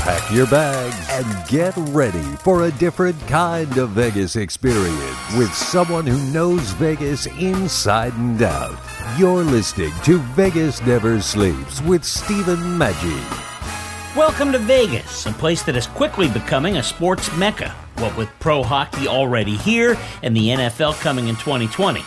Pack your bags and get ready for a different kind of Vegas experience with someone who knows Vegas inside and out. You're listening to Vegas Never Sleeps with Stephen Maggi. Welcome to Vegas, a place that is quickly becoming a sports mecca. What with pro hockey already here and the NFL coming in 2020. The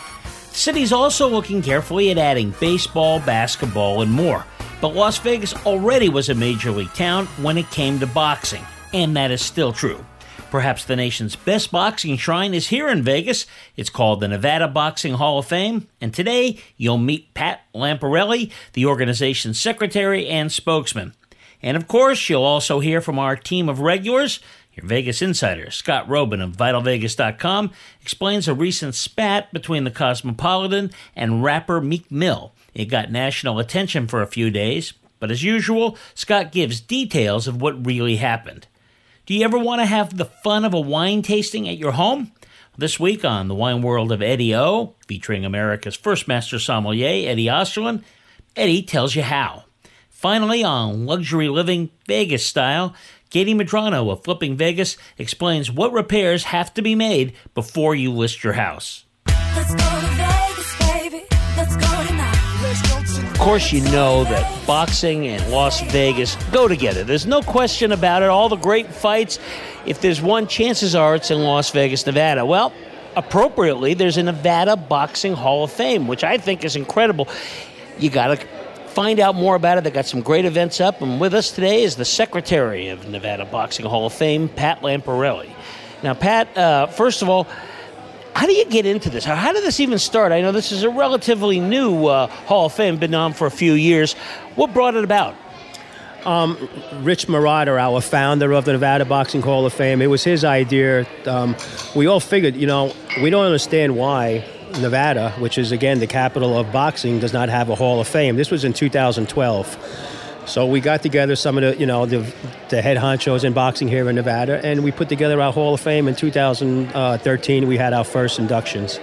city's also looking carefully at adding baseball, basketball, and more. But Las Vegas already was a major league town when it came to boxing, and that is still true. Perhaps the nation's best boxing shrine is here in Vegas. It's called the Nevada Boxing Hall of Fame, and today you'll meet Pat Lamparelli, the organization's secretary and spokesman. And of course, you'll also hear from our team of regulars. Your Vegas insider, Scott Roeben of VitalVegas.com, explains a recent spat between the Cosmopolitan and rapper Meek Mill. It got national attention for a few days, but as usual, Scott gives details of what really happened. Do you ever want to have the fun of a wine tasting at your home? This week on The Wine World of Eddie O, featuring America's first master sommelier, Eddie Osterland, Eddie tells you how. Finally, on Luxury Living Vegas Style, Katie Madrano of Flipping Vegas explains what repairs have to be made before you list your house. Course, you know that boxing and Las Vegas go together. There's no question about it. All the great fights, if there's one, chances are it's in Las Vegas, Nevada. Well, appropriately, there's a Nevada Boxing Hall of Fame, which I think is incredible. You got to find out more about it. They got some great events up, and with us today is the secretary of Nevada Boxing Hall of Fame, Pat Lamparelli. Now, Pat, uh, first of all, how do you get into this? How, did this even start? I know this is a relatively new uh, Hall of Fame, been on for a few years. What brought it about? Rich Marotta, our founder of the Nevada Boxing Hall of Fame, it was his idea. Um, we all figured, you know, we don't understand why Nevada, which is again the capital of boxing, does not have a Hall of Fame. This was in 2012. So we got together some of the, you know, the, the head honchos in boxing here in Nevada, and we put together our Hall of Fame in 2013. We had our first inductions.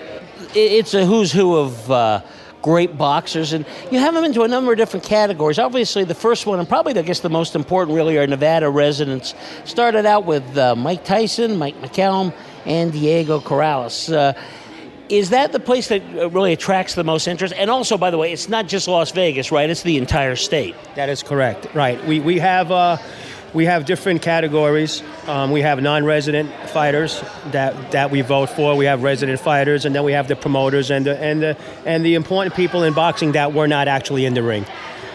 It's a who's who of uh, great boxers, and you have them into a number of different categories. Obviously, the first one, and probably I guess the most important, really, are Nevada residents. Started out with uh, Mike Tyson, Mike McCallum, and Diego Corrales. Uh, is that the place that uh, really attracts the most interest? And also, by the way, it's not just Las Vegas, right? It's the entire state. That is correct. Right. We, we have uh, we have different categories. Um, we have non-resident fighters that, that we vote for. We have resident fighters, and then we have the promoters and the and the and the important people in boxing that were not actually in the ring.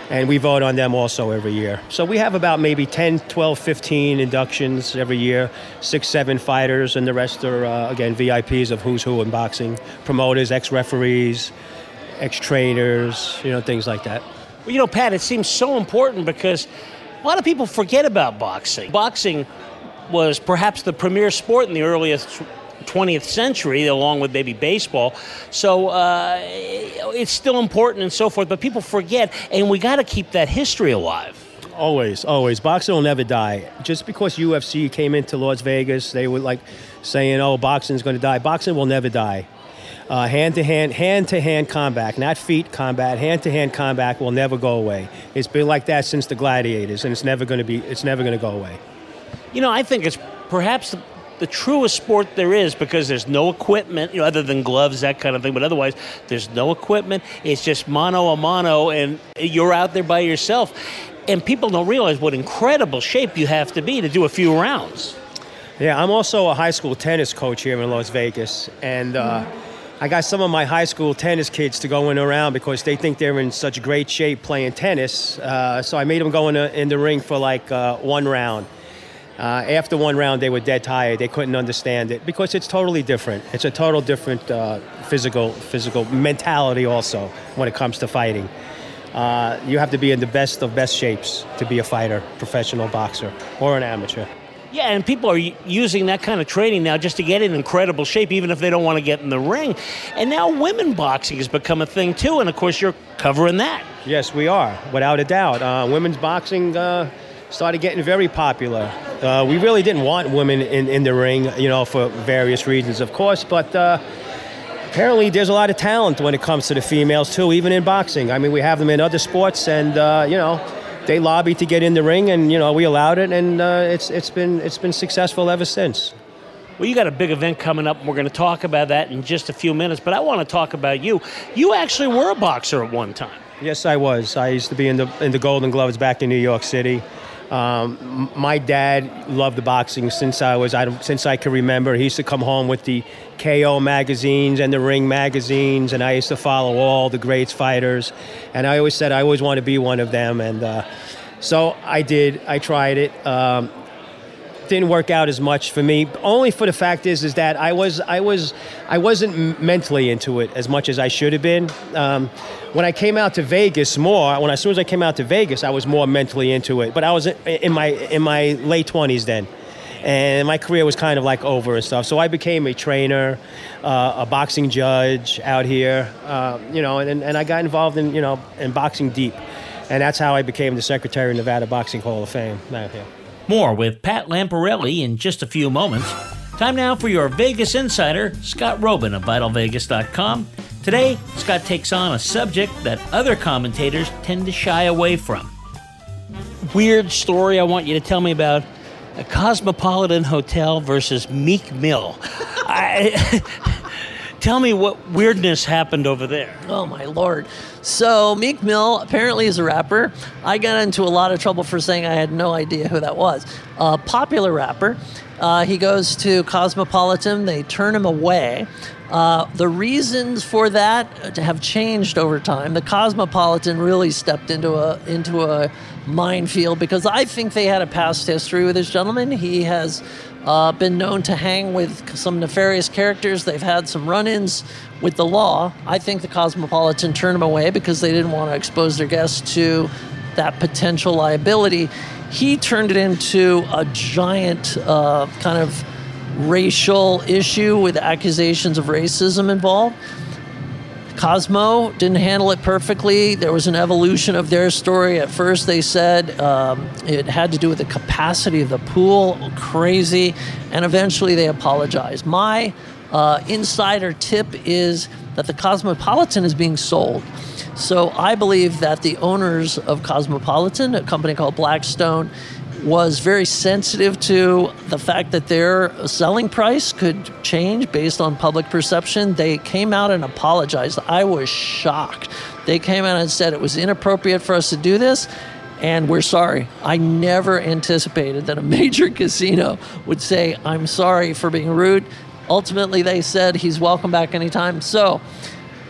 And we vote on them also every year. So we have about maybe 10, 12, 15 inductions every year, six, seven fighters, and the rest are, uh, again, VIPs of who's who in boxing, promoters, ex referees, ex trainers, you know, things like that. Well, you know, Pat, it seems so important because a lot of people forget about boxing. Boxing was perhaps the premier sport in the earliest 20th century, along with maybe baseball. So uh, it's still important and so forth, but people forget, and we got to keep that history alive. Always, always. Boxing will never die. Just because UFC came into Las Vegas, they were like saying, "Oh, boxing's going to die." Boxing will never die. Hand to hand, hand to hand combat, not feet combat. Hand to hand combat will never go away. It's been like that since the gladiators, and it's never going to be. It's never going to go away. You know, I think it's perhaps the, the truest sport there is because there's no equipment, you know, other than gloves, that kind of thing. But otherwise, there's no equipment. It's just mano a mano, and you're out there by yourself. And people don't realize what incredible shape you have to be to do a few rounds. Yeah, I'm also a high school tennis coach here in Las Vegas, and uh, I got some of my high school tennis kids to go in around because they think they're in such great shape playing tennis. Uh, so I made them go in the, in the ring for like uh, one round. Uh, after one round, they were dead tired. They couldn't understand it because it's totally different. It's a total different uh, physical physical mentality also when it comes to fighting. Uh, you have to be in the best of best shapes to be a fighter, professional boxer, or an amateur. Yeah, and people are using that kind of training now just to get in incredible shape, even if they don't want to get in the ring. And now women boxing has become a thing too, and of course you're covering that. Yes, we are, without a doubt. Uh, women's boxing uh, started getting very popular. Uh, we really didn't want women in, in the ring, you know, for various reasons, of course, but uh, apparently there's a lot of talent when it comes to the females, too, even in boxing. I mean, we have them in other sports, and, uh, you know, they lobbied to get in the ring, and, you know, we allowed it, and uh, it's, it's, been, it's been successful ever since. Well, you got a big event coming up, and we're going to talk about that in just a few minutes. But I want to talk about you. You actually were a boxer at one time. Yes, I was. I used to be in the in the Golden Gloves back in New York City. Um, my dad loved the boxing since I was I, since I can remember. He used to come home with the KO magazines and the Ring magazines, and I used to follow all the greats fighters. And I always said I always want to be one of them, and uh, so I did. I tried it. Um, didn't work out as much for me. Only for the fact is, is that I was, I was, I wasn't mentally into it as much as I should have been. Um, when I came out to Vegas more, when as soon as I came out to Vegas, I was more mentally into it. But I was in, my in my late twenties then, and my career was kind of like over and stuff. So I became a trainer, uh, a boxing judge out here, uh, you know, and, and I got involved in you know in boxing deep, and that's how I became the secretary of Nevada Boxing Hall of Fame out here. More with Pat Lamparelli in just a few moments. Time now for your Vegas insider, Scott Roeben of VitalVegas.com. Today, Scott takes on a subject that other commentators tend to shy away from. Weird story I want you to tell me about a Cosmopolitan Hotel versus Meek Mill. I, tell me what weirdness happened over there. Oh my lord. So Meek Mill apparently is a rapper. I got into a lot of trouble for saying I had no idea who that was. A popular rapper. Uh, he goes to Cosmopolitan. They turn him away. Uh, the reasons for that have changed over time. The Cosmopolitan really stepped into a into a minefield because I think they had a past history with this gentleman. He has uh, been known to hang with some nefarious characters. They've had some run-ins with the law. I think the Cosmopolitan turned him away because they didn't want to expose their guests to that potential liability. He turned it into a giant uh, kind of racial issue with accusations of racism involved. Cosmo didn't handle it perfectly. There was an evolution of their story. At first, they said um, it had to do with the capacity of the pool, crazy, and eventually they apologized. My uh, insider tip is that the Cosmopolitan is being sold. So I believe that the owners of Cosmopolitan, a company called Blackstone, was very sensitive to the fact that their selling price could change based on public perception. They came out and apologized. I was shocked. They came out and said it was inappropriate for us to do this, and we're sorry. I never anticipated that a major casino would say, I'm sorry for being rude. Ultimately, they said he's welcome back anytime. So,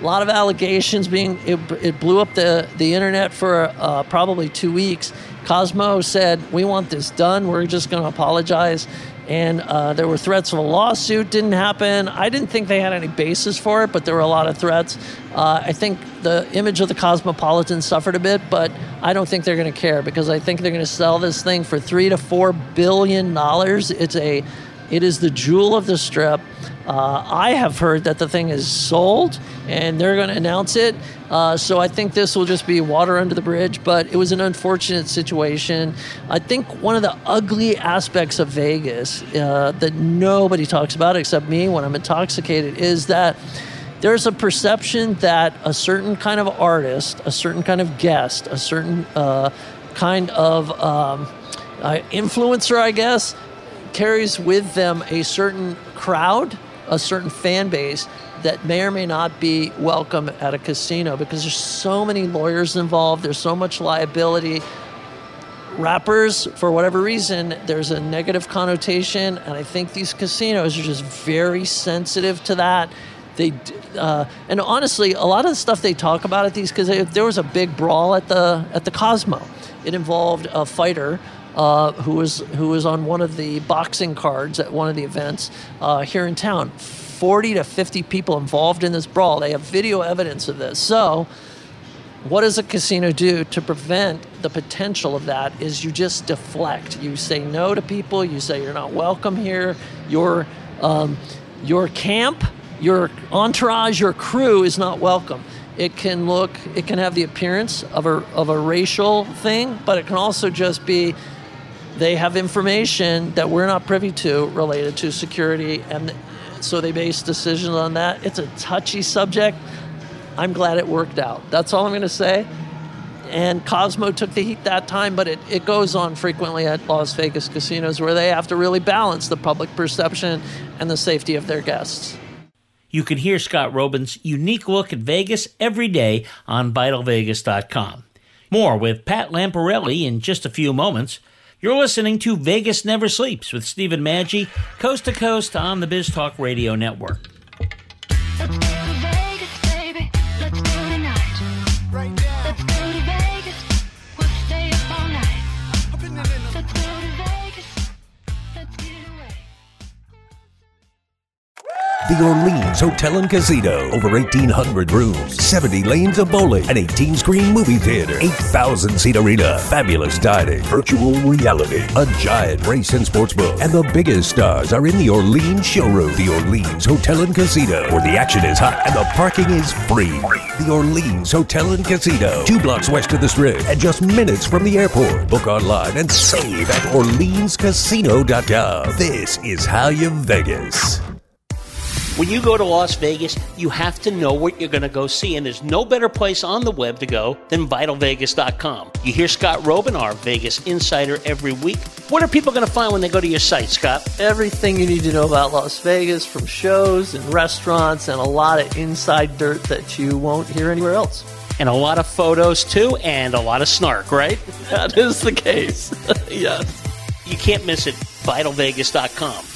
a lot of allegations being it, it blew up the, the internet for uh, probably two weeks. Cosmo said we want this done. We're just going to apologize. And uh, there were threats of a lawsuit didn't happen. I didn't think they had any basis for it but there were a lot of threats. Uh, i think the image of the cosmopolitan suffered a bit but i don't think they're going to care because i think they're going to sell this thing for three to four billion dollars. It's a it is the jewel of the strip uh, I have heard that the thing is sold and they're going to announce it. Uh, so I think this will just be water under the bridge, but it was an unfortunate situation. I think one of the ugly aspects of Vegas uh, that nobody talks about except me when I'm intoxicated is that there's a perception that a certain kind of artist, a certain kind of guest, a certain uh, kind of um, uh, influencer, I guess, carries with them a certain crowd a certain fan base that may or may not be welcome at a casino because there's so many lawyers involved, there's so much liability. Rappers, for whatever reason, there's a negative connotation, and I think these casinos are just very sensitive to that. They uh, and honestly, a lot of the stuff they talk about at these because there was a big brawl at the at the Cosmo. It involved a fighter uh, who was who was on one of the boxing cards at one of the events uh, here in town. 40 to 50 people involved in this brawl. They have video evidence of this. So what does a casino do to prevent the potential of that is you just deflect you say no to people you say you're not welcome here your um, your camp your entourage your crew is not welcome it can look it can have the appearance of a, of a racial thing but it can also just be they have information that we're not privy to related to security and so they base decisions on that. It's a touchy subject. I'm glad it worked out. That's all i'm going to say. And cosmo took the heat that time but it, it goes on frequently at las vegas casinos where they have to really balance the public perception and the safety of their guests. You can hear Scott Roeben's unique look at Vegas every day on VitalVegas.com. More with Pat Lamparelli in just a few moments. You're listening to Vegas Never Sleeps with Stephen Maggi, coast to coast on the Biz Talk Radio Network. The Orleans Hotel and Casino. Over 1,800 rooms, 70 lanes of bowling, an 18 screen movie theater, 8,000 seat arena, fabulous dining, virtual reality, a giant race and sports book, and the biggest stars are in the Orleans showroom. The Orleans Hotel and Casino, where the action is hot and the parking is free. The Orleans Hotel and Casino, two blocks west of the strip and just minutes from the airport. Book online and save at OrleansCasino.com. This is how you Vegas. When you go to Las Vegas, you have to know what you're going to go see, and there's no better place on the web to go than VitalVegas.com. You hear Scott Roeben, our Vegas insider, every week. What are people going to find when they go to your site, Scott? everything you need to know about Las Vegas from shows and restaurants and a lot of inside dirt that you won't hear anywhere else. And a lot of photos, too, and a lot of snark, right? That is the case. yes. You can't miss it. VitalVegas.com.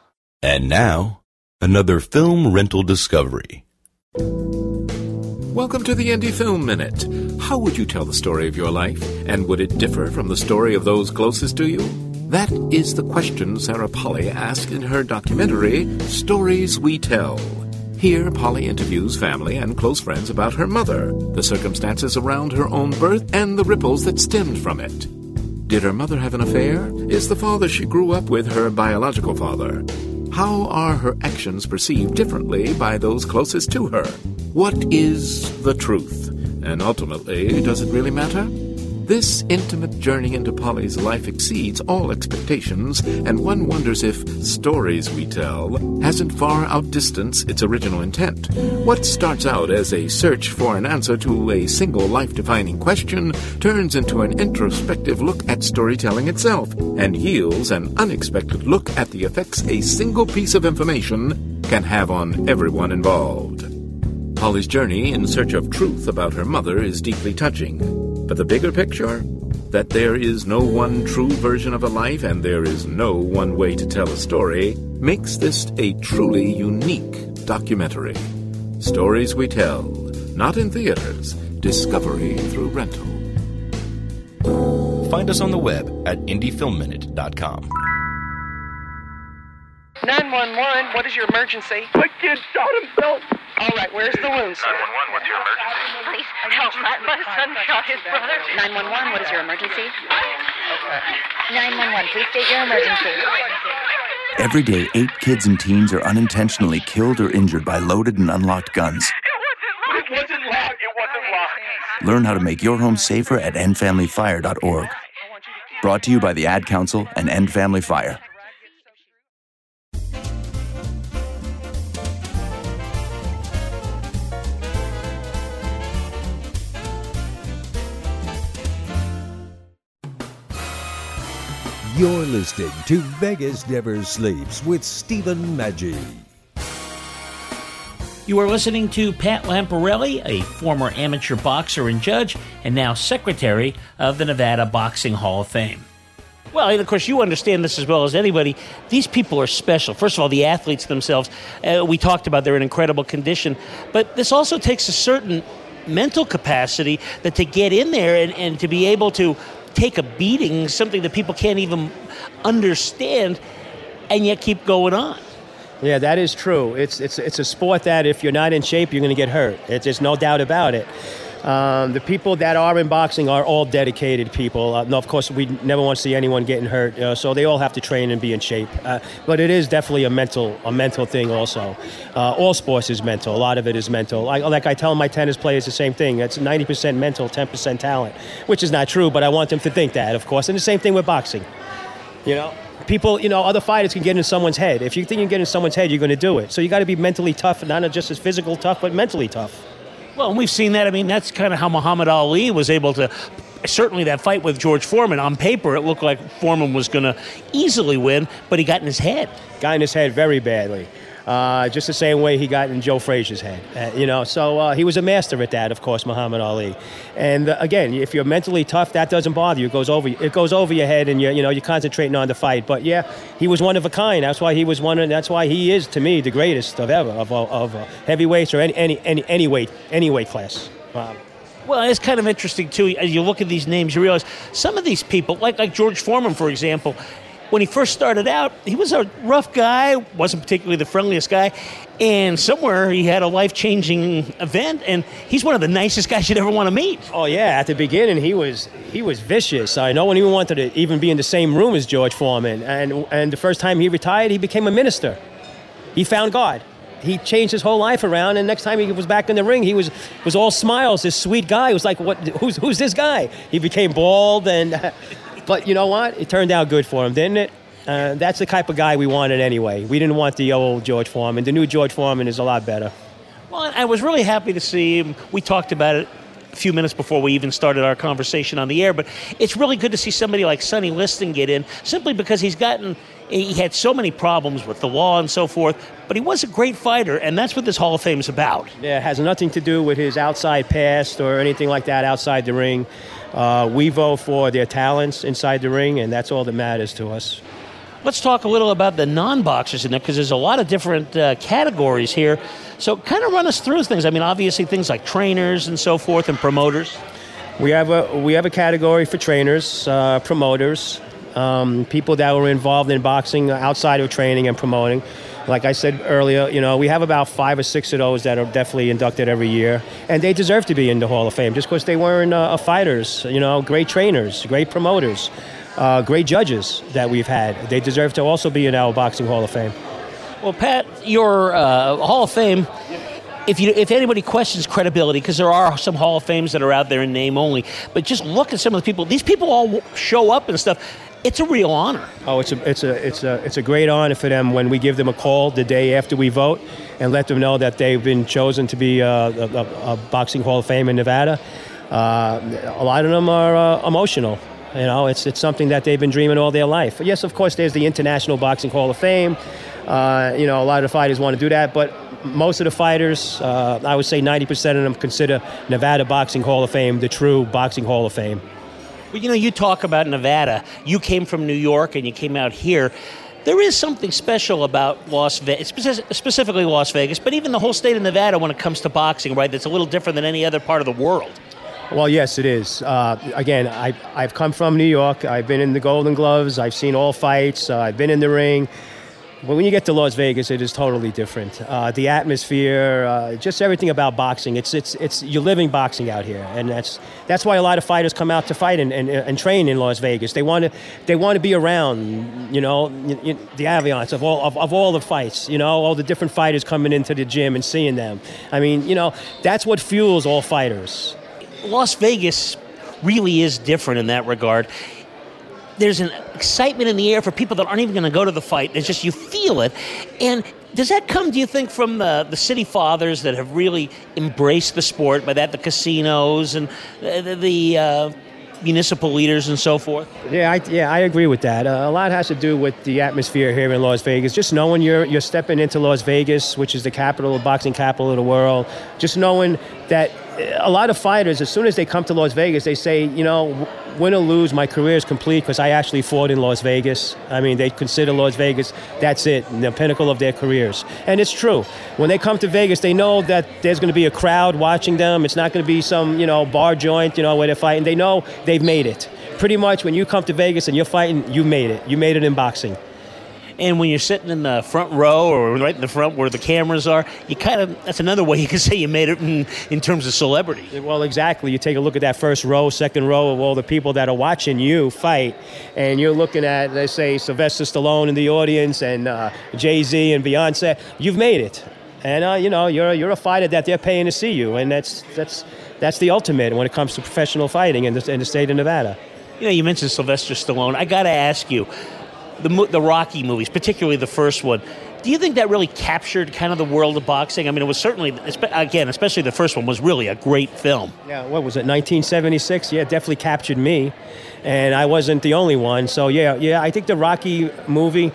And now, another film rental discovery. Welcome to the Indie Film Minute. How would you tell the story of your life, and would it differ from the story of those closest to you? That is the question Sarah Polley asked in her documentary, Stories We Tell. Here, Polley interviews family and close friends about her mother, the circumstances around her own birth, and the ripples that stemmed from it. Did her mother have an affair? Is the father she grew up with her biological father? How are her actions perceived differently by those closest to her? What is the truth? And ultimately, does it really matter? This intimate journey into Polley's life exceeds all expectations, and one wonders if Stories We Tell hasn't far outdistanced its original intent. What starts out as a search for an answer to a single life defining question turns into an introspective look at storytelling itself, and yields an unexpected look at the effects a single piece of information can have on everyone involved. Polley's journey in search of truth about her mother is deeply touching. But the bigger picture? That there is no one true version of a life and there is no one way to tell a story makes this a truly unique documentary. Stories we tell, not in theaters, discovery through rental. Find us on the web at indiefilmminute.com. 911, what is your emergency? My kid shot himself. All right, where's the wound, sir? 911, what's your emergency? Please help. My, my son shot his brother. 911, what is your emergency? 911, please state your emergency. Every day, eight kids and teens are unintentionally killed or injured by loaded and unlocked guns. It wasn't loud. Learn how to make your home safer at endfamilyfire.org. Brought to you by the Ad Council and End Family Fire. You're listening to Vegas Never Sleeps with Stephen Maggi. You are listening to Pat Lamparelli, a former amateur boxer and judge, and now secretary of the Nevada Boxing Hall of Fame. Well, and of course, you understand this as well as anybody. These people are special. First of all, the athletes themselves, uh, we talked about they're in incredible condition, but this also takes a certain mental capacity that to get in there and, and to be able to take a beating, something that people can't even understand, and yet keep going on. Yeah, that is true. It's, it's, it's a sport that if you're not in shape, you're going to get hurt. There's no doubt about it. Um, the people that are in boxing are all dedicated people. Uh, no, of course, we never want to see anyone getting hurt, uh, so they all have to train and be in shape. Uh, but it is definitely a mental, a mental thing. Also, uh, all sports is mental. A lot of it is mental. I, like I tell my tennis players the same thing. It's 90% mental, 10% talent, which is not true. But I want them to think that, of course. And the same thing with boxing. You know, people, you know, other fighters can get in someone's head. If you think you can get in someone's head, you're going to do it. So you got to be mentally tough, not just as physical tough, but mentally tough. Well, and we've seen that. I mean, that's kind of how Muhammad Ali was able to. Certainly, that fight with George Foreman, on paper, it looked like Foreman was going to easily win, but he got in his head. Got in his head very badly. Uh, just the same way he got in Joe Frazier's head, uh, you know. So uh, he was a master at that, of course, Muhammad Ali. And uh, again, if you're mentally tough, that doesn't bother you. It goes over, it goes over your head, and you you know you're concentrating on the fight. But yeah, he was one of a kind. That's why he was one, and that's why he is to me the greatest of ever of of uh, heavyweights or any any any, any weight any weight class. Um, Well, it's kind of interesting too. As you look at these names, you realize some of these people, like like George Foreman, for example, when he first started out, he was a rough guy, wasn't particularly the friendliest guy, and somewhere he had a life changing event, and he's one of the nicest guys you'd ever want to meet. Oh yeah, at the beginning he was he was vicious. I no one even wanted to even be in the same room as George Foreman. And and the first time he retired, he became a minister. He found God. He changed his whole life around, and next time he was back in the ring, he was was all smiles. This sweet guy was like, "What? Who's who's this guy?" He became bald, and but you know what? It turned out good for him, didn't it? Uh, that's the type of guy we wanted anyway. We didn't want the old George Foreman. The new George Foreman is a lot better. Well, I was really happy to see him. We talked about it a few minutes before we even started our conversation on the air, but it's really good to see somebody like Sonny Liston get in simply because he's gotten. He had so many problems with the law and so forth, but he was a great fighter, and that's what this Hall of Fame is about. Yeah, it has nothing to do with his outside past or anything like that outside the ring. Uh, we vote for their talents inside the ring, and that's all that matters to us. Let's talk a little about the non-boxers in there because there's a lot of different uh, categories here. So, kind of run us through things. I mean, obviously things like trainers and so forth, and promoters. We have a we have a category for trainers, uh, promoters, um, people that were involved in boxing outside of training and promoting. Like I said earlier, you know, we have about five or six of those that are definitely inducted every year, and they deserve to be in the Hall of Fame just because they weren't uh, fighters. You know, great trainers, great promoters, uh, great judges that we've had. They deserve to also be in our boxing Hall of Fame. Well, Pat, your uh, Hall of Fame. If you if anybody questions credibility, because there are some Hall of Fames that are out there in name only, but just look at some of the people. These people all show up and stuff. It's a real honor. Oh, it's a it's a it's a it's a great honor for them when we give them a call the day after we vote and let them know that they've been chosen to be uh, a, a, a boxing Hall of Fame in Nevada. Uh, a lot of them are uh, emotional. You know, it's it's something that they've been dreaming all their life. Yes, of course, there's the International Boxing Hall of Fame. Uh, you know, a lot of the fighters want to do that, but most of the fighters, uh, I would say 90% of them consider Nevada Boxing Hall of Fame the true boxing Hall of Fame. Well, you know, you talk about Nevada. You came from New York and you came out here. There is something special about Las Vegas, specifically Las Vegas, but even the whole state of Nevada when it comes to boxing, right? That's a little different than any other part of the world. Well, yes, it is. Uh, again, I, I've come from New York. I've been in the Golden Gloves. I've seen all fights. Uh, I've been in the ring. But when you get to Las Vegas, it is totally different. Uh, the atmosphere, uh, just everything about boxing. It's, it's, it's, you're living boxing out here. And that's, that's why a lot of fighters come out to fight and, and, and train in Las Vegas. They want to, they want to be around, you know, you, you, the ambiance of all, of, of all the fights, you know, all the different fighters coming into the gym and seeing them. I mean, you know, that's what fuels all fighters. Las Vegas really is different in that regard. There's an excitement in the air for people that aren't even going to go to the fight. It's just you feel it. And does that come, do you think, from the, the city fathers that have really embraced the sport? By that, the casinos and the, the uh, municipal leaders and so forth? Yeah, I, yeah, I agree with that. Uh, a lot has to do with the atmosphere here in Las Vegas. Just knowing you're you're stepping into Las Vegas, which is the capital, of boxing capital of the world. Just knowing that uh, a lot of fighters, as soon as they come to Las Vegas, they say, you know, win or lose, my career is complete because I actually fought in Las Vegas. I mean, they consider Las Vegas that's it, the pinnacle of their careers, and it's true. When they come to Vegas, they know that there's going to be a crowd watching them. It's not going to be some you know bar joint, you know, where they're fighting. They know they've made it. Pretty much, when you come to Vegas and you're fighting, you made it. You made it in boxing. And when you're sitting in the front row or right in the front where the cameras are, you kind of, that's another way you can say you made it in, in terms of celebrity. Well, exactly. You take a look at that first row, second row of all the people that are watching you fight, and you're looking at, let's say, Sylvester Stallone in the audience and uh, Jay Z and Beyonce. You've made it, and uh, you know you're you're a fighter that they're paying to see you, and that's that's that's the ultimate when it comes to professional fighting in the, in the state of Nevada. You know, you mentioned Sylvester Stallone. I got to ask you, the the Rocky movies, particularly the first one. Do you think that really captured kind of the world of boxing? I mean, it was certainly, again, especially the first one was really a great film. Yeah, what was it, 1976? Yeah, it definitely captured me, and I wasn't the only one. So yeah, yeah, I think the Rocky movie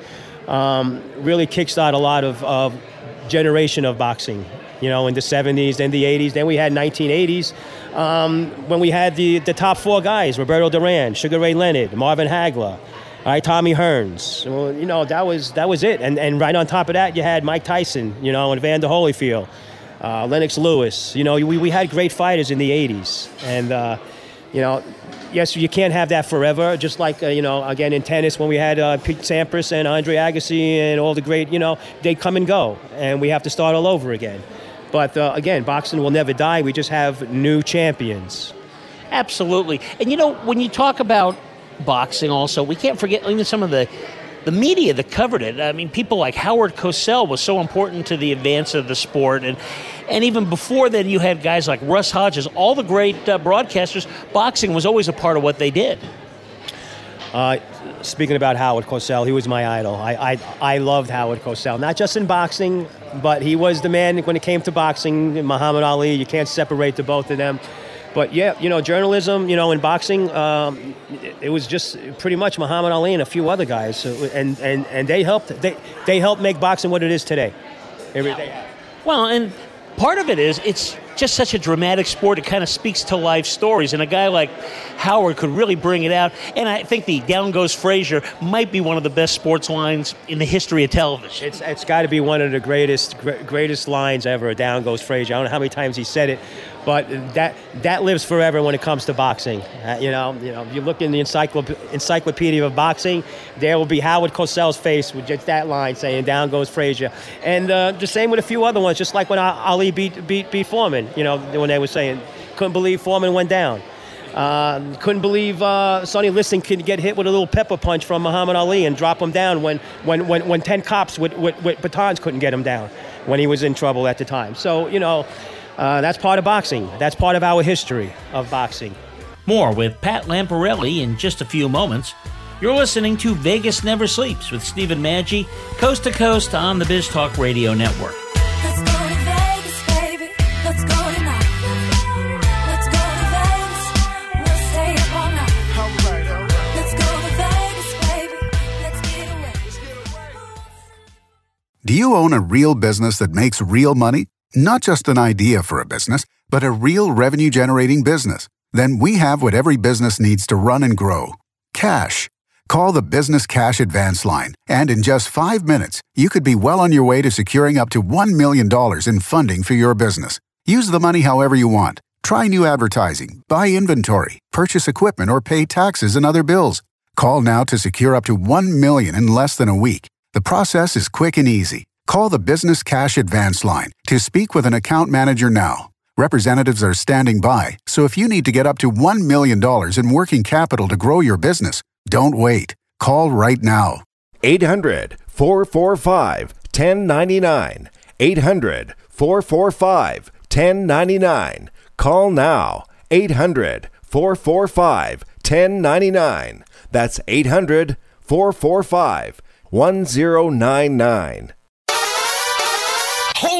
um, really kickstarted a lot of, of generation of boxing. You know, in the 70s, then the 80s, then we had 1980s um, when we had the, the top four guys: Roberto Duran, Sugar Ray Leonard, Marvin Hagler. All right, Tommy Hearns. Well, you know that was that was it, and and right on top of that, you had Mike Tyson, you know, and Evander Holyfield, uh, Lennox Lewis. You know, we, we had great fighters in the '80s, and uh, you know, yes, you can't have that forever. Just like uh, you know, again in tennis when we had uh, Pete Sampras and Andre Agassi and all the great, you know, they come and go, and we have to start all over again. But uh, again, boxing will never die. We just have new champions. Absolutely. And you know, when you talk about boxing also, we can't forget even some of the the media that covered it. I mean, people like Howard Cosell was so important to the advance of the sport, and and even before then, you had guys like Russ Hodges, all the great uh, broadcasters. Boxing was always a part of what they did. Uh, speaking about Howard Cosell, he was my idol. I, I, I loved Howard Cosell, not just in boxing, but he was the man when it came to boxing. Muhammad Ali, you can't separate the both of them. But yeah, you know, journalism, you know, in boxing, um, it, it was just pretty much Muhammad Ali and a few other guys, so, and, and, and they helped they, they helped make boxing what it is today. Every day. Well, and part of it is it's just such a dramatic sport. It kind of speaks to life stories, and a guy like Howard could really bring it out. And I think the "Down Goes Frazier" might be one of the best sports lines in the history of television. It's, it's got to be one of the greatest gr- greatest lines ever. Down goes Frazier. I don't know how many times he said it, but that that lives forever when it comes to boxing. Uh, you know, you know, if you look in the encyclop- encyclopedia of boxing, there will be Howard Cosell's face with just that line saying "Down goes Frazier," and uh, the same with a few other ones, just like when Ali beat beat beat Foreman. You know, when they were saying, "Couldn't believe Foreman went down." Uh, couldn't believe uh, Sonny Liston could get hit with a little pepper punch from Muhammad Ali and drop him down when, when, when, when 10 cops with, with, with batons couldn't get him down when he was in trouble at the time. So, you know, uh, that's part of boxing. That's part of our history of boxing. More with Pat Lamparelli in just a few moments. You're listening to Vegas Never Sleeps with Stephen Maggi, coast to coast on the Biz Talk Radio Network. Let's go to Vegas, baby. Let's go tonight. Let's go to Vegas. We'll stay up all night. Let's go to Vegas, baby. Let's get away. Do you own a real business that makes real money? Not just an idea for a business, but a real revenue generating business? Then we have what every business needs to run and grow cash. Call the Business Cash Advance Line, and in just five minutes, you could be well on your way to securing up to $1 million in funding for your business. Use the money however you want. Try new advertising, buy inventory, purchase equipment, or pay taxes and other bills. Call now to secure up to 1 million in less than a week. The process is quick and easy. Call the Business Cash Advance Line to speak with an account manager now. Representatives are standing by, so if you need to get up to $1 million in working capital to grow your business, don't wait. Call right now. 800 445 1099. 800 445 1099. Call now 800 445 1099. That's 800 445 1099.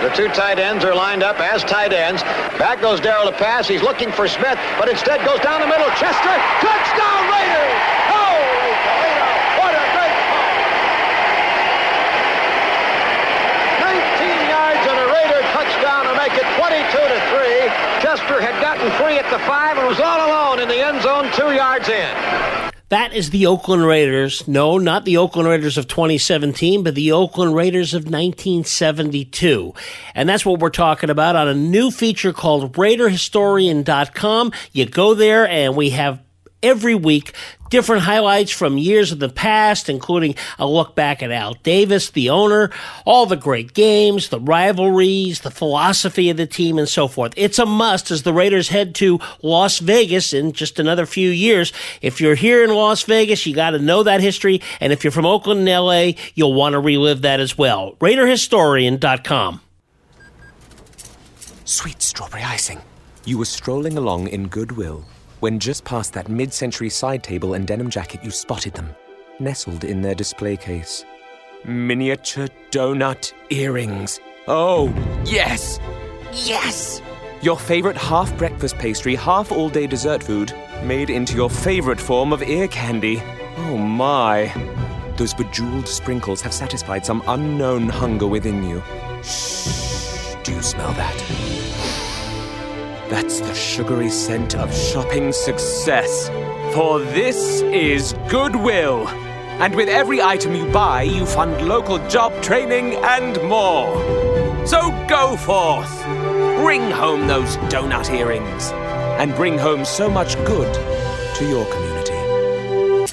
The two tight ends are lined up as tight ends. Back goes Daryle to pass. He's looking for Smith, but instead goes down the middle. Chester, touchdown Raiders! Holy Toledo! What a great ball! 19 yards and a Raider touchdown to make it 22 to 3. Chester had gotten free at the five and was all alone in the end zone, two yards in. That is the Oakland Raiders. No, not the Oakland Raiders of 2017, but the Oakland Raiders of 1972. And that's what we're talking about on a new feature called RaiderHistorian.com. You go there and we have every week different highlights from years of the past, including a look back at Al Davis, the owner, all the great games, the rivalries, the philosophy of the team, and so forth. It's a must as the Raiders head to Las Vegas in just another few years. If you're here in Las Vegas, you got to know that history. And if you're from Oakland and LA, you'll want to relive that as well. RaiderHistorian.com. Sweet strawberry icing. You were strolling along in goodwill when just past that mid century side table and denim jacket you spotted them, nestled in their display case. Miniature donut earrings. Oh, yes! Yes! Your favorite half breakfast pastry, half all day dessert food, made into your favorite form of ear candy. Oh my. Those bejeweled sprinkles have satisfied some unknown hunger within you. Shh. Do you smell that? That's the sugary scent of shopping success. For this is Goodwill. And with every item you buy, you fund local job training and more. So go forth. Bring home those donut earrings. And bring home so much good to your community.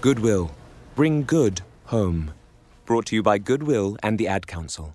Goodwill. Bring good home. Brought to you by Goodwill and the Ad Council.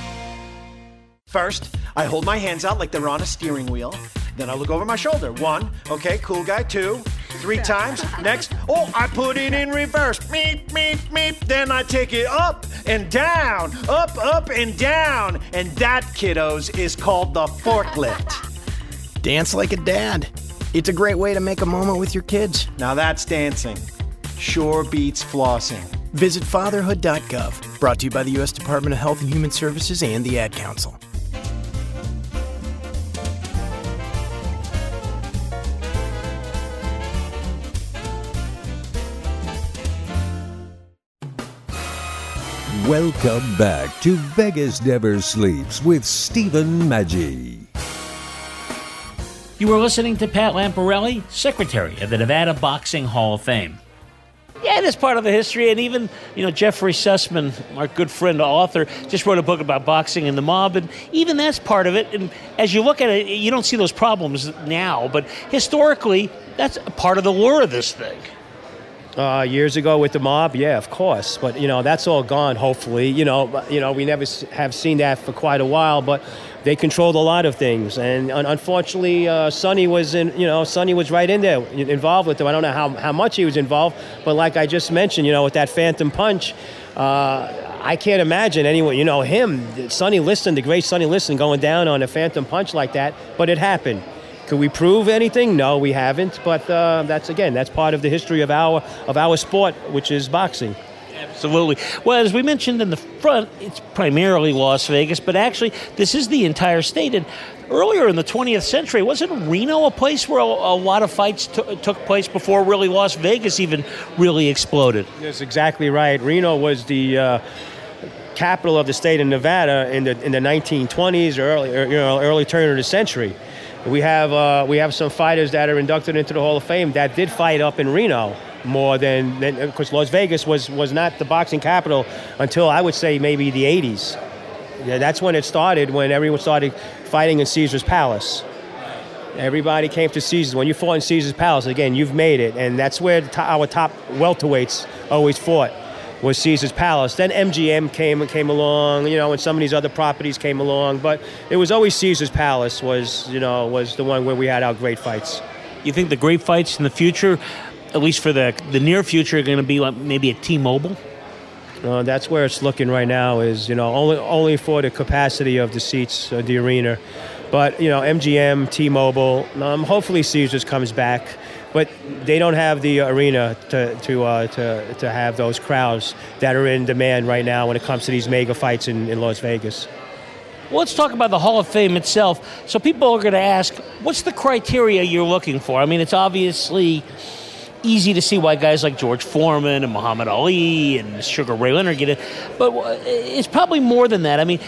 First, I hold my hands out like they're on a steering wheel. Then I look over my shoulder. One, okay, cool guy. Two, three times. Next, oh, I put it in reverse. Meep, meep, meep. Then I take it up and down, up, up, and down. And that, kiddos, is called the forklift. Dance like a dad. It's a great way to make a moment with your kids. Now that's dancing. Sure beats flossing. Visit fatherhood.gov. Brought to you by the U.S. Department of Health and Human Services and the Ad Council. Welcome back to Vegas Never Sleeps with Stephen Maggi. You were listening to Pat Lamparelli, Secretary of the Nevada Boxing Hall of Fame. Yeah, it is part of the history, and even you know Jeffrey Sussman, our good friend, author, just wrote a book about boxing and the mob, and even that's part of it. And as you look at it, you don't see those problems now, but historically, that's a part of the lure of this thing. Uh, years ago with the mob, yeah, of course. But you know that's all gone. Hopefully, you know, you know we never have seen that for quite a while. But they controlled a lot of things, and un- unfortunately, uh, Sonny was in. You know, Sonny was right in there, involved with them. I don't know how, how much he was involved, but like I just mentioned, you know, with that phantom punch. Uh, I can't imagine anyone, you know, him, Sonny Liston, the great Sonny Liston, going down on a phantom punch like that, but it happened. Could we prove anything? No, we haven't. But uh, that's again, that's part of the history of our of our sport, which is boxing. Absolutely. Well, as we mentioned in the front, it's primarily Las Vegas, but actually, this is the entire state. And earlier in the 20th century, wasn't Reno a place where a, a lot of fights t- took place before really Las Vegas even really exploded? That's exactly right. Reno was the uh, capital of the state of Nevada in the in the 1920s or early or, you know early turn of the century. We have uh, we have some fighters that are inducted into the Hall of Fame that did fight up in Reno more than because Las Vegas was was not the boxing capital until I would say maybe the 80s. Yeah, that's when it started when everyone started fighting in Caesar's Palace. Everybody came to Caesar's. When you fought in Caesar's Palace, again, you've made it, and that's where our top welterweights always fought. Was Caesar's Palace. Then MGM came came along, you know, and some of these other properties came along, but it was always Caesar's Palace was, you know, was the one where we had our great fights. You think the great fights in the future, at least for the the near future, are going to be like maybe at T-Mobile? Uh, that's where it's looking right now. Is you know only only for the capacity of the seats, uh, the arena, but you know MGM, T-Mobile, um, hopefully Caesars comes back, but they don't have the arena to to uh, to to have those crowds that are in demand right now when it comes to these mega fights in, in Las Vegas. Well, let's talk about the Hall of Fame itself. So people are going to ask, what's the criteria you're looking for? I mean, it's obviously easy to see why guys like George Foreman and Muhammad Ali and Sugar Ray Leonard get it, but uh, it's probably more than that. I mean,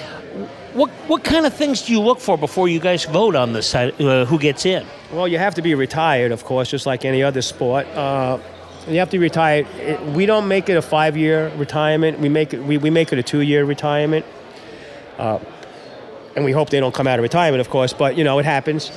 what what kind of things do you look for before you guys vote on this side, uh, who gets in? Well, you have to be retired, of course, just like any other sport. Uh, you have to retire. we don't make it a five-year retirement. We make it. We, we make it a two-year retirement. Uh, and we hope they don't come out of retirement, of course. But you know, it happens.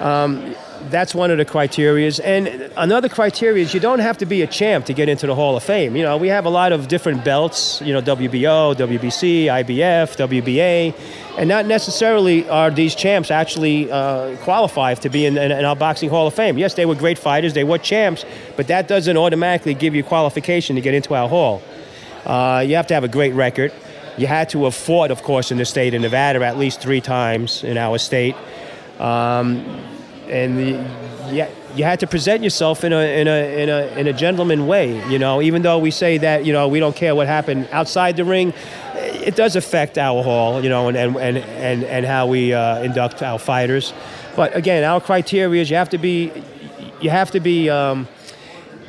Um, that's one of the criterias. And another criteria is you don't have to be a champ to get into the Hall of Fame. You know, we have a lot of different belts, you know, WBO, WBC, IBF, WBA, and not necessarily are these champs actually uh, qualified to be in, in, in our Boxing Hall of Fame. Yes, they were great fighters, they were champs, but that doesn't automatically give you qualification to get into our hall. Uh, you have to have a great record. You had to have fought, of course, in the state of Nevada at least three times in our state. Um, and the, yeah, you had to present yourself in a, in, a, in, a, in a gentleman way. You know, even though we say that, you know, we don't care what happened outside the ring, it does affect our hall, you know, and, and, and, and, and how we uh, induct our fighters. But again, our criteria is you have to be, you have to be um,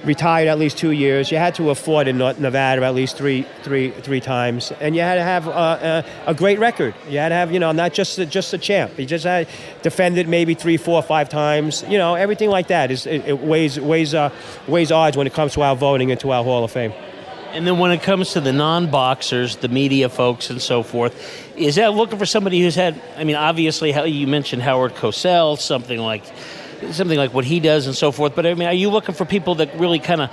retired at least two years. You had to fought in Nevada at least three, three, three times, and you had to have uh, a, a great record. You had to have, you know, not just a, just a champ. You just had defended maybe three, four, five times. You know, everything like that is it, it weighs weighs uh, weighs odds when it comes to our voting into our Hall of Fame. And then when it comes to the non-boxers, the media folks and so forth, is that looking for somebody who's had? I mean, obviously, how you mentioned Howard Cosell, something like something like what he does and so forth. But I mean, are you looking for people that really kind of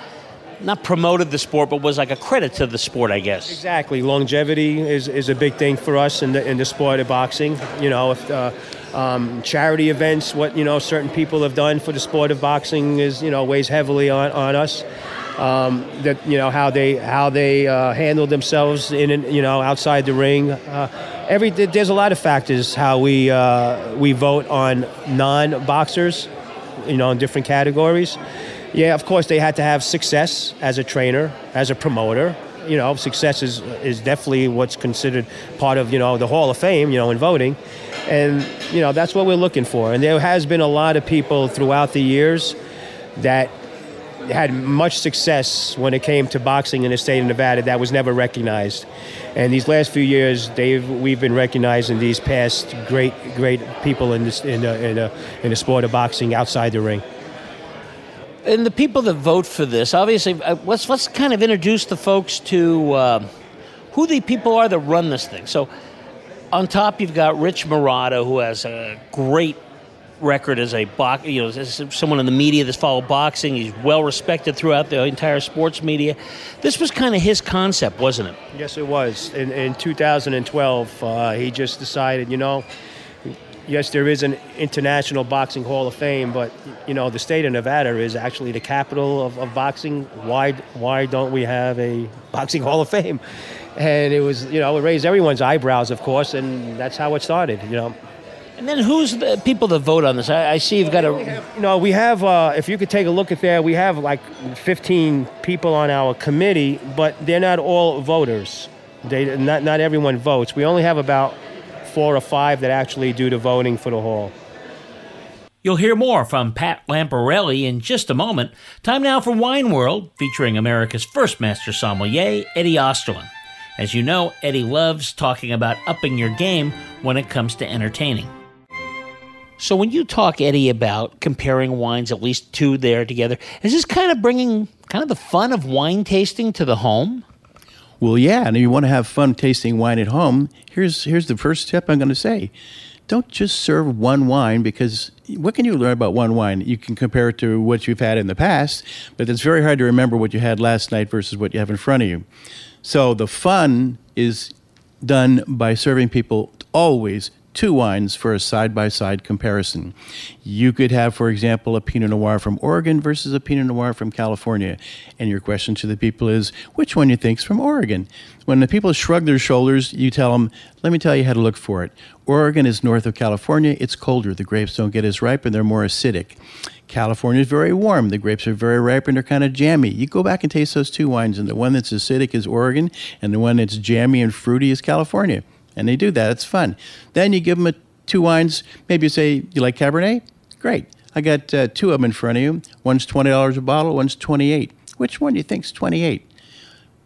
not promoted the sport, but was like a credit to the sport, I guess? Exactly. Longevity is, is a big thing for us in the in the sport of boxing. You know, if uh, um, charity events, what you know, certain people have done for the sport of boxing is you know weighs heavily on on us. Um, that you know how they how they uh, handle themselves in you know outside the ring. Uh, every there's a lot of factors how we uh, we vote on non-boxers, you know, in different categories. Yeah, of course they had to have success as a trainer, as a promoter. You know, success is is definitely what's considered part of you know the Hall of Fame. You know, in voting, and you know that's what we're looking for. And there has been a lot of people throughout the years that had much success when it came to boxing in the state of Nevada that was never recognized. And these last few years, we've been recognizing these past great great people in this in the, in in the sport of boxing outside the ring. And the people that vote for this, obviously, uh, let's let's kind of introduce the folks to uh, who the people are that run this thing. So, on top, you've got Rich Marotta, who has a great record as a box, you know, as someone in the media that's followed boxing. He's well respected throughout the entire sports media. This was kind of his concept, wasn't it? Yes, it was. In, in 2012, uh, he just decided, you know, yes, there is an International Boxing Hall of Fame, but you know, the state of Nevada is actually the capital of, of boxing. Why, why don't we have a boxing Hall of Fame? And it was, you know, it raised everyone's eyebrows, of course, and that's how it started. You know. And then who's the people that vote on this? I, I see you've got a. You know, we have, uh, if you could take a look at there, we have like 15 people on our committee, but they're not all voters. They, not, not everyone votes. We only have about four or five that actually do the voting for the hall. You'll hear more from Pat Lamparelli in just a moment. Time now for Wine World, featuring America's first master sommelier, Eddie Osterland. As you know, Eddie loves talking about upping your game when it comes to entertaining. So when you talk, Eddie, about comparing wines, at least two there together, is this kind of bringing kind of the fun of wine tasting to the home? Well, yeah, and if you want to have fun tasting wine at home, here's here's the first tip I'm going to say. Don't just serve one wine because what can you learn about one wine? You can compare it to what you've had in the past, but it's very hard to remember what you had last night versus what you have in front of you. So the fun is done by serving people always two wines for a side by side comparison. You could have, for example, a Pinot Noir from Oregon versus a Pinot Noir from California. And your question to the people is, which one you think's from Oregon? When the people shrug their shoulders, you tell them, let me tell you how to look for it. Oregon is north of California. It's colder. The grapes don't get as ripe and they're more acidic. California is very warm. The grapes are very ripe and they're kind of jammy. You go back and taste those two wines, and the one that's acidic is Oregon, and the one that's jammy and fruity is California and they do that. It's fun. Then you give them a, two wines. Maybe you say you like Cabernet. Great. I got uh, two of them in front of you. One's twenty dollars a bottle. One's twenty eight. Which one do you think's twenty eight?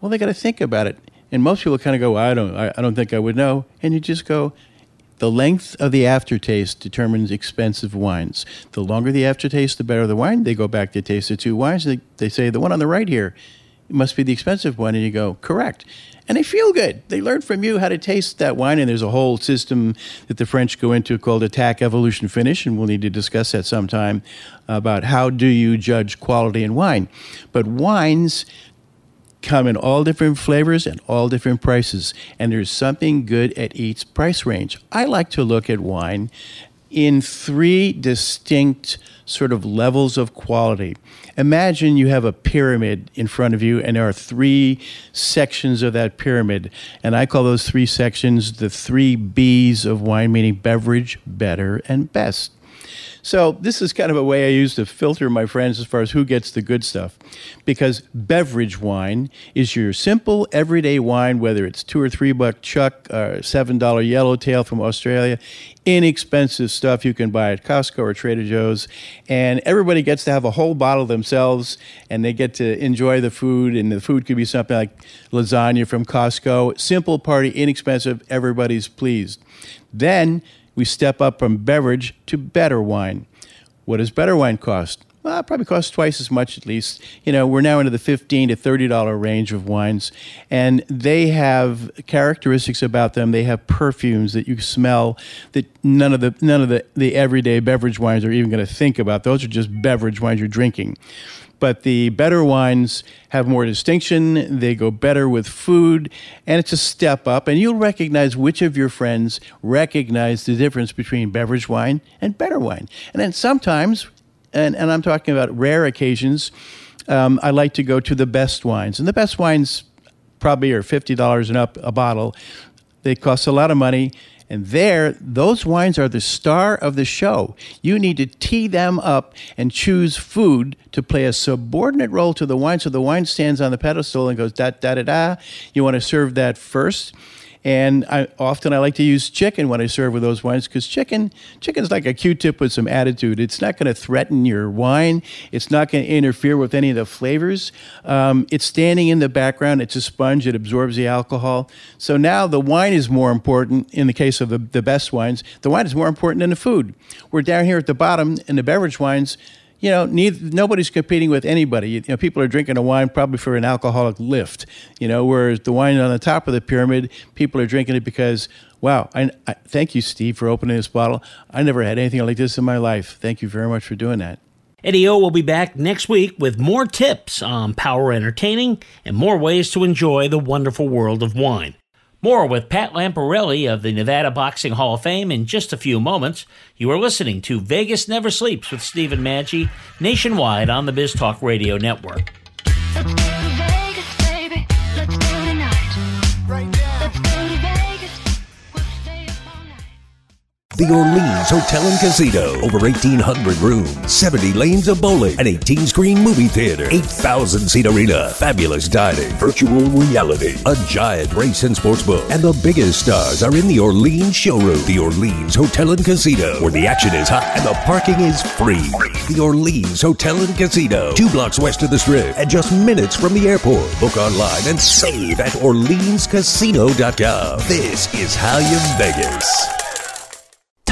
Well, they got to think about it. And most people kind of go, I don't, I, I don't think I would know. And you just go, the length of the aftertaste determines expensive wines. The longer the aftertaste, the better the wine. They go back to taste the two wines. They, they say the one on the right here must be the expensive one, and you go correct and they feel good. They learn from you how to taste that wine, and there's a whole system that the French go into called attack, evolution, finish, and we'll need to discuss that sometime about how do you judge quality in wine. But wines come in all different flavors and all different prices, and there's something good at each price range. I like to look at wine in three distinct sort of levels of quality. Imagine you have a pyramid in front of you, and there are three sections of that pyramid. And I call those three sections the three B's of wine, meaning beverage, better, and best. So this is kind of a way I use to filter my friends as far as who gets the good stuff. Because beverage wine is your simple everyday wine, whether it's two or three buck chuck or seven dollar yellowtail from Australia, inexpensive stuff you can buy at Costco or Trader Joe's, and everybody gets to have a whole bottle themselves, and they get to enjoy the food, and the food could be something like lasagna from Costco, simple party, inexpensive, everybody's pleased. Then we step up from beverage to better wine. What does better wine cost? Well, it probably costs twice as much at least. You know, we're now into the fifteen to thirty dollar range of wines, and they have characteristics about them. They have perfumes that you smell that none of the none of the, the everyday beverage wines are even going to think about. Those are just beverage wines you're drinking. But the better wines have more distinction, they go better with food, and it's a step up. And you'll recognize which of your friends recognize the difference between beverage wine and better wine. And then sometimes, and, and I'm talking about rare occasions, um, I like to go to the best wines. And the best wines probably are $50 and up a bottle. They cost a lot of money. And there, those wines are the star of the show. You need to tee them up and choose food to play a subordinate role to the wine. So the wine stands on the pedestal and goes da da da da. You want to serve that first. And I, often I like to use chicken when I serve with those wines because chicken chicken's like a Q-tip with some attitude. It's not going to threaten your wine. It's not going to interfere with any of the flavors. Um, it's standing in the background. It's a sponge. It absorbs the alcohol. So now the wine is more important in the case of the, the best wines. The wine is more important than the food. We're down here at the bottom in the beverage wines you know, neither, nobody's competing with anybody. You know, people are drinking a wine probably for an alcoholic lift. You know, whereas the wine on the top of the pyramid, people are drinking it because, wow, I, I thank you, Steve, for opening this bottle. I never had anything like this in my life. Thank you very much for doing that. Eddie O will be back next week with more tips on power entertaining and more ways to enjoy the wonderful world of wine. More with Pat Lamparelli of the Nevada Boxing Hall of Fame in just a few moments. You are listening to Vegas Never Sleeps with Stephen Maggi nationwide on the Biz Talk Radio Network. The Orleans Hotel and Casino. Over 1,800 rooms, 70 lanes of bowling, an 18 screen movie theater, 8,000 seat arena, fabulous dining, virtual reality, a giant race and sports book, and the biggest stars are in the Orleans showroom. The Orleans Hotel and Casino, where the action is hot and the parking is free. The Orleans Hotel and Casino, two blocks west of the strip and just minutes from the airport. Book online and save at OrleansCasino.com. This is how you Vegas.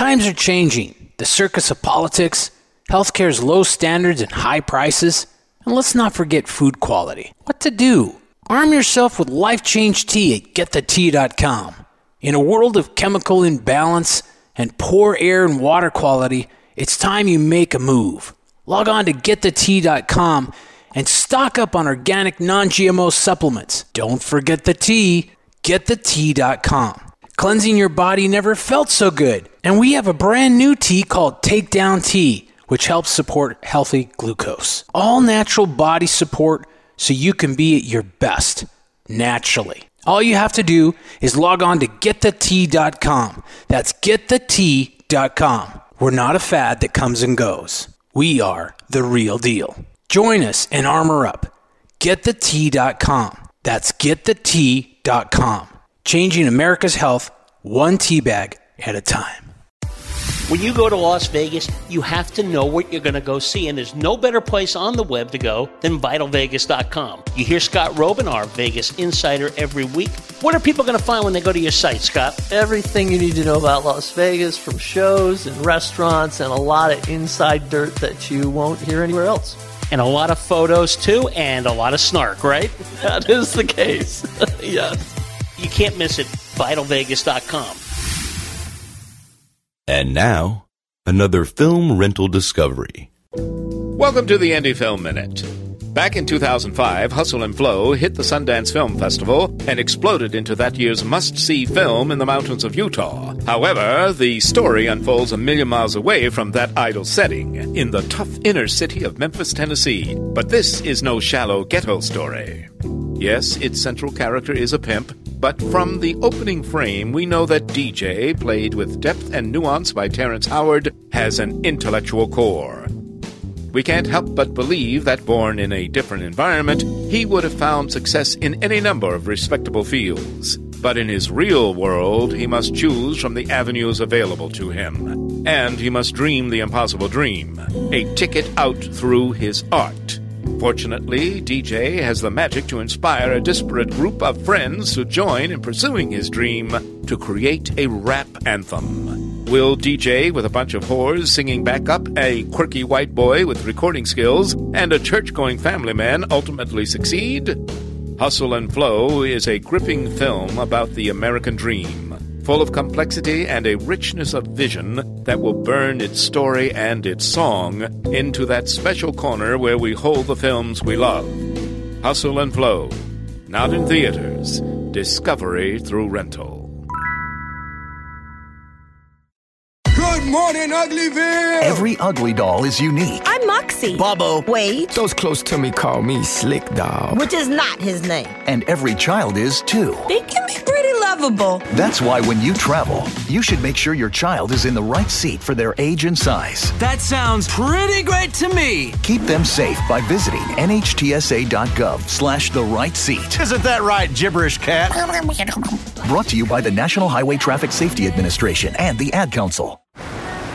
Times are changing. The circus of politics, healthcare's low standards and high prices, and let's not forget food quality. What to do? Arm yourself with Life Change Tea at getthetea.com. In a world of chemical imbalance and poor air and water quality, it's time you make a move. Log on to getthetea.com and stock up on organic non-GMO supplements. Don't forget the tea. Getthetea.com. Cleansing your body never felt so good. And we have a brand new tea called Takedown Tea, which helps support healthy glucose. All natural body support so you can be at your best naturally. All you have to do is log on to getthetea.com. That's getthetea.com. We're not a fad that comes and goes. We are the real deal. Join us and armor up. Getthetea.com. That's getthetea.com. Changing America's health one teabag at a time. When you go to Las Vegas, you have to know what you're going to go see, and there's no better place on the web to go than vitalvegas.com. You hear Scott Roeben, our Vegas insider, every week. What are people going to find when they go to your site, Scott? Everything you need to know about Las Vegas from shows and restaurants and a lot of inside dirt that you won't hear anywhere else. And a lot of photos, too, and a lot of snark, right? That is the case. yes. You can't miss it. VitalVegas.com. And now, another film rental discovery. Welcome to the Indie Film Minute. Back in 2005, Hustle and Flow hit the Sundance Film Festival and exploded into that year's must see film in the mountains of Utah. However, the story unfolds a million miles away from that idle setting, in the tough inner city of Memphis, Tennessee. But this is no shallow ghetto story. Yes, its central character is a pimp, but from the opening frame, we know that DJ, played with depth and nuance by Terrence Howard, has an intellectual core. We can't help but believe that born in a different environment, he would have found success in any number of respectable fields. But in his real world, he must choose from the avenues available to him. And he must dream the impossible dream a ticket out through his art. Fortunately, DJ has the magic to inspire a disparate group of friends to join in pursuing his dream to create a rap anthem. Will DJ, with a bunch of whores singing back up, a quirky white boy with recording skills, and a church going family man ultimately succeed? Hustle and Flow is a gripping film about the American dream, full of complexity and a richness of vision that will burn its story and its song into that special corner where we hold the films we love. Hustle and Flow, not in theaters, discovery through rental. Morning, Uglyville! Every ugly doll is unique. I'm Moxie. Bobo. Wait. Those close to me call me Slick Doll. Which is not his name. And every child is too. They can be pretty lovable. That's why when you travel, you should make sure your child is in the right seat for their age and size. That sounds pretty great to me. Keep them safe by visiting nhtsa.gov slash the right seat. Isn't that right, gibberish cat? Brought to you by the National Highway Traffic Safety Administration and the Ad Council.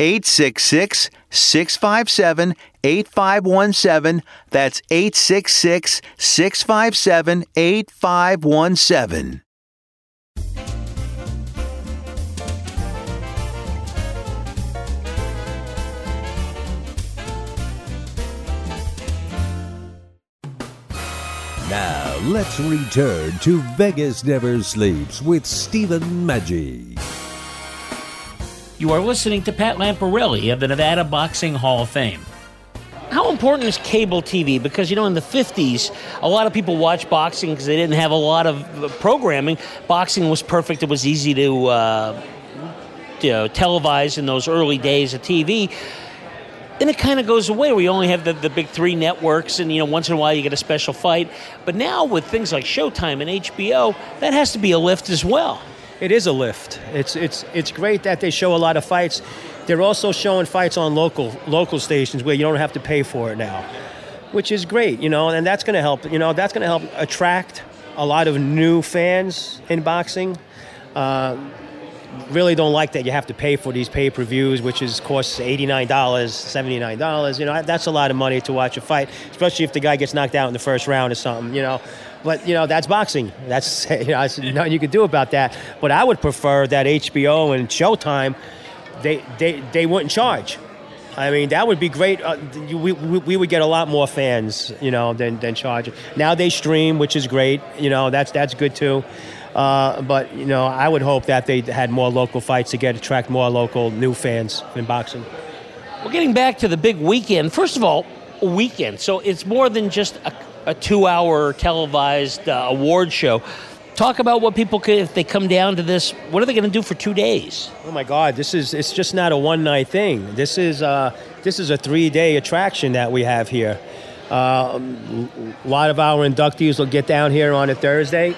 866 657 8517. That's 866 657 8517. Now, let's return to Vegas Never Sleeps with Stephen Maggi. You are listening to Pat Lamparelli of the Nevada Boxing Hall of Fame. How important is cable TV? Because, you know, in the 50s, a lot of people watched boxing because they didn't have a lot of uh, programming. Boxing was perfect, it was easy to, uh, you know, televise in those early days of TV. Then it kind of goes away. We only have the, the big three networks, and, you know, once in a while you get a special fight. But now with things like Showtime and HBO, that has to be a lift as well. It is a lift. It's it's it's great that they show a lot of fights. They're also showing fights on local local stations where you don't have to pay for it now, which is great, you know, and that's going to help. You know, that's going to help attract a lot of new fans in boxing. Uh, really don't like that you have to pay for these pay-per-views, which is costs eighty-nine dollars, seventy-nine dollars. You know, that's a lot of money to watch a fight, especially if the guy gets knocked out in the first round or something. You know, but you know that's boxing. That's you know, there's nothing you can do about that. But I would prefer that HBO and Showtime, they they they wouldn't charge. I mean, that would be great. Uh, we, we, we would get a lot more fans, you know, than, than charge. Now they stream, which is great. You know, that's that's good too. Uh, but you know, I would hope that they had more local fights to get attract more local new fans in boxing. Well, getting back to the big weekend, first of all, weekend. So it's more than just a, a two hour televised uh, award show. Talk about what people could, if they come down to this, what are they going to do for two days? Oh my God, this is it's just not a one night thing. This is uh, this is a three day attraction that we have here. Uh, a lot of our inductees will get down here on a Thursday.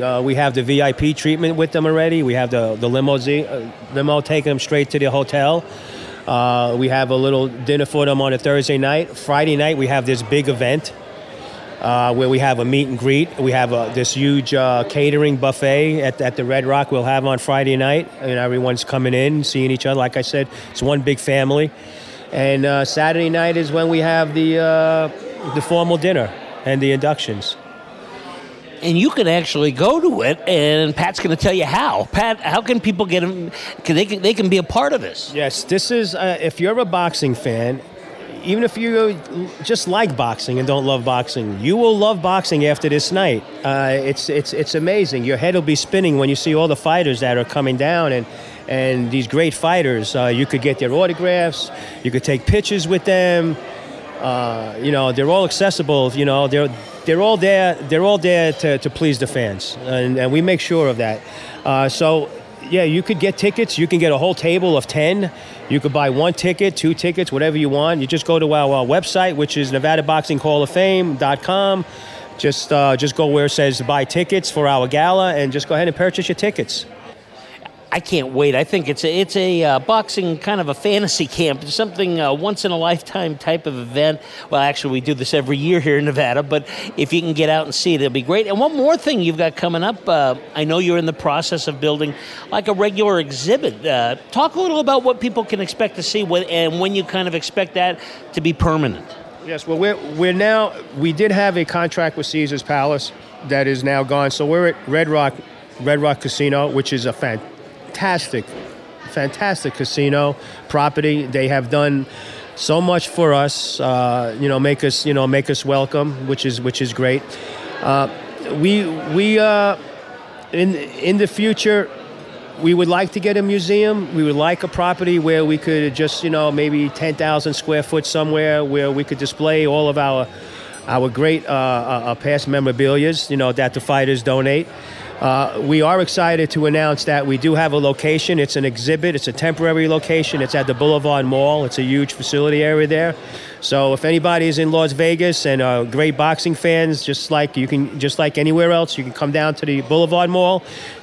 Uh, we have the VIP treatment with them already. We have the the limousine uh, limo taking them straight to the hotel. Uh, we have a little dinner for them on a Thursday night. Friday night we have this big event uh, where we have a meet and greet. We have uh this huge uh, catering buffet at, at the Red Rock. We'll have on Friday night, and everyone's coming in, seeing each other. Like I said, it's one big family. And uh, Saturday night is when we have the uh, the formal dinner and the inductions. And you can actually go to it, and Pat's going to tell you how. Pat, how can people get them? Can they can, they can be a part of this? Yes, this is. Uh, if you're a boxing fan, even if you just like boxing and don't love boxing, you will love boxing after this night. Uh, it's it's it's amazing. Your head will be spinning when you see all the fighters that are coming down and. And these great fighters, uh, you could get their autographs, you could take pictures with them. Uh, you know, they're all accessible. You know, they're they're all there. They're all there to, to please the fans, and, and we make sure of that. Uh, so, yeah, you could get tickets. You can get a whole table of ten. You could buy one ticket, two tickets, whatever you want. You just go to our, our website, which is NevadaBoxingHallOfFame.com. Just uh, just go where it says buy tickets for our gala, and just go ahead and purchase your tickets. I can't wait. I think it's a, it's a uh, boxing kind of a fantasy camp, it's something uh, once in a lifetime type of event. Well, actually, we do this every year here in Nevada, but if you can get out and see it, it'll be great. And one more thing you've got coming up, uh, I know you're in the process of building like a regular exhibit. Uh, talk a little about what people can expect to see when, and when you kind of expect that to be permanent. Yes, well, we're, we're now, we did have a contract with Caesar's Palace that is now gone. So we're at Red Rock, Red Rock Casino, which is a fantastic, fantastic fantastic casino property. They have done so much for us, uh, you know, make us, you know, make us welcome, which is, which is great. Uh, we, we, uh, in in the future, we would like to get a museum. We would like a property where we could just, you know, maybe 10,000 square foot somewhere where we could display all of our our great uh, uh, past memorabilia, you know, that the fighters donate. Uh, we are excited to announce that we do have a location. It's an exhibit. It's a temporary location. It's at the Boulevard Mall. It's a huge facility area there. So if anybody is in Las Vegas and are great boxing fans, just like you can, just like anywhere else, you can come down to the Boulevard Mall,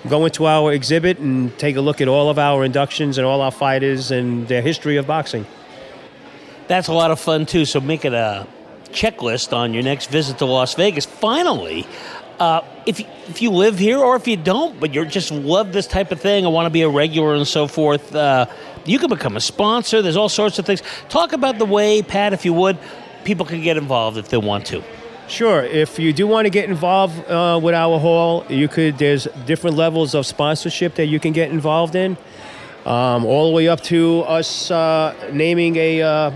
go into our exhibit, and take a look at all of our inductions and all our fighters and their history of boxing. That's a lot of fun too. So make it a checklist on your next visit to Las Vegas. Finally, uh, if if you live here or if you don't, but you just love this type of thing, I want to be a regular and so forth. Uh, you can become a sponsor. There's all sorts of things. Talk about the way, Pat, if you would, people can get involved if they want to. Sure. If you do want to get involved uh, with our hall, you could. There's different levels of sponsorship that you can get involved in, um, all the way up to us uh, naming a uh,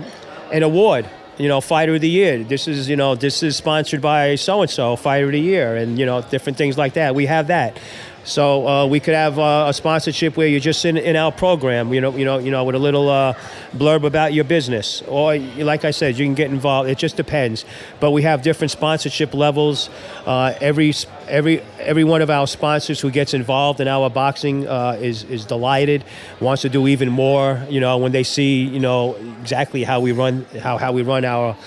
an award. You know, fighter of the year. This is you know this is sponsored by so and so, fighter of the year, and you know different things like that. We have that. So uh, we could have uh, a sponsorship where you're just in, in our program, you know, you know, you know, with a little uh, blurb about your business, or like I said, you can get involved. It just depends. But we have different sponsorship levels. Uh, every every every one of our sponsors who gets involved in our boxing uh, is is delighted, wants to do even more. You know, when they see you know exactly how we run how how we run our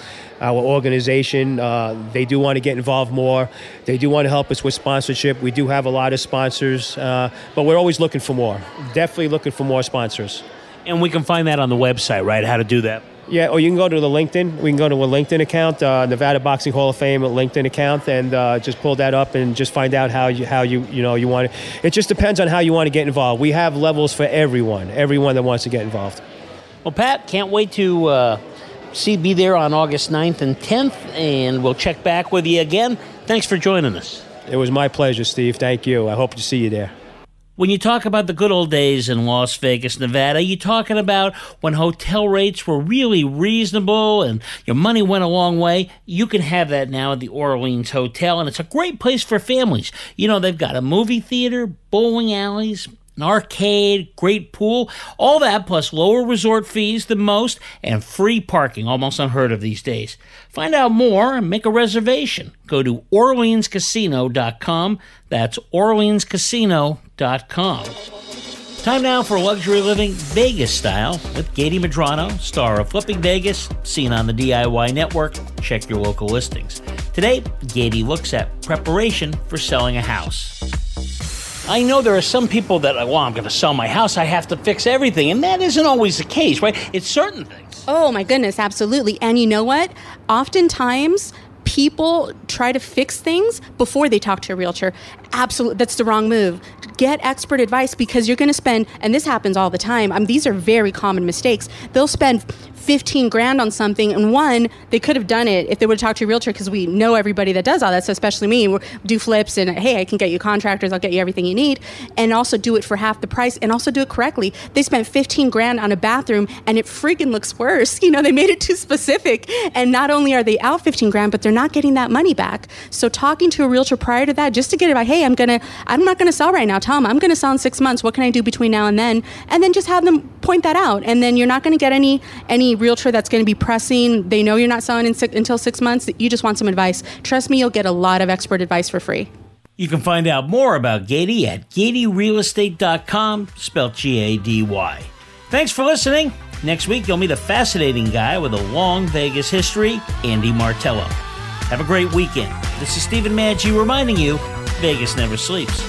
our organization. Uh, they do want to get involved more. They do want to help us with sponsorship. We do have a lot of sponsors, uh, but we're always looking for more. Definitely looking for more sponsors. And we can find that on the website, right? How to do that. Yeah, or you can go to the LinkedIn. We can go to a LinkedIn account, uh, Nevada Boxing Hall of Fame LinkedIn account, and uh, just pull that up and just find out how you how you you know you want it. It just depends on how you want to get involved. We have levels for everyone, everyone that wants to get involved. Well, Pat, can't wait to uh, see be there on August 9th and 10th, and we'll check back with you again. Thanks for joining us. It was my pleasure, Steve. Thank you. I hope to see you there. When you talk about the good old days in Las Vegas, Nevada, you're talking about when hotel rates were really reasonable and your money went a long way. You can have that now at the Orleans Hotel, and it's a great place for families. You know, they've got a movie theater, bowling alleys, an arcade, great pool, all that plus lower resort fees than most and free parking, almost unheard of these days. Find out more and make a reservation. Go to orleanscasino.com. That's orleanscasino.com. Time now for luxury living Vegas style with Gady Medrano, star of Flipping Vegas, seen on the DIY network. Check your local listings. Today, Gady looks at preparation for selling a house. I know there are some people that, well, I'm going to sell my house, I have to fix everything. And that isn't always the case, right? It's certain things. Oh my goodness, absolutely. And you know what? Oftentimes, people try to fix things before they talk to a realtor. Absolutely, that's the wrong move. Get expert advice because you're going to spend, and this happens all the time. I mean, these are very common mistakes. They'll spend 15 grand on something, and one, they could have done it if they would have talked to a realtor because we know everybody that does all that. So, especially me, we do flips, and hey, I can get you contractors, I'll get you everything you need, and also do it for half the price, and also do it correctly. They spent 15 grand on a bathroom, and it freaking looks worse. You know, they made it too specific, and not only are they out 15 grand, but they're not getting that money back. So, talking to a realtor prior to that, just to get it by, hey, I'm gonna, I'm not gonna sell right now. Tell them I'm gonna sell in six months. What can I do between now and then? And then just have them point that out, and then you're not gonna get any any realtor that's to be pressing. They know you're not selling in six, until six months. You just want some advice. Trust me, you'll get a lot of expert advice for free. You can find out more about Gady at GadyRealEstate.com, spelled G A D Y. Thanks for listening. Next week, you'll meet a fascinating guy with a long Vegas history, Andy Martello. Have a great weekend. This is Stephen Maggi reminding you Vegas never sleeps.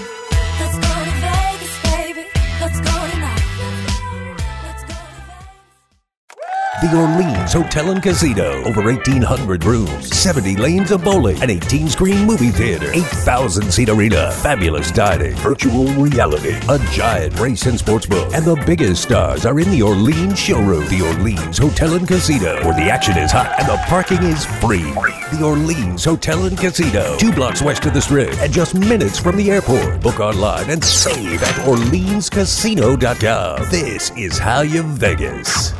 The Orleans Hotel and Casino. Over 1,800 rooms, 70 lanes of bowling, an 18 screen movie theater, 8,000 seat arena, fabulous dining, virtual reality, a giant race and sports book, and the biggest stars are in the Orleans showroom. The Orleans Hotel and Casino, where the action is hot and the parking is free. The Orleans Hotel and Casino, two blocks west of the strip and just minutes from the airport. Book online and save at OrleansCasino.com. This is how you Vegas.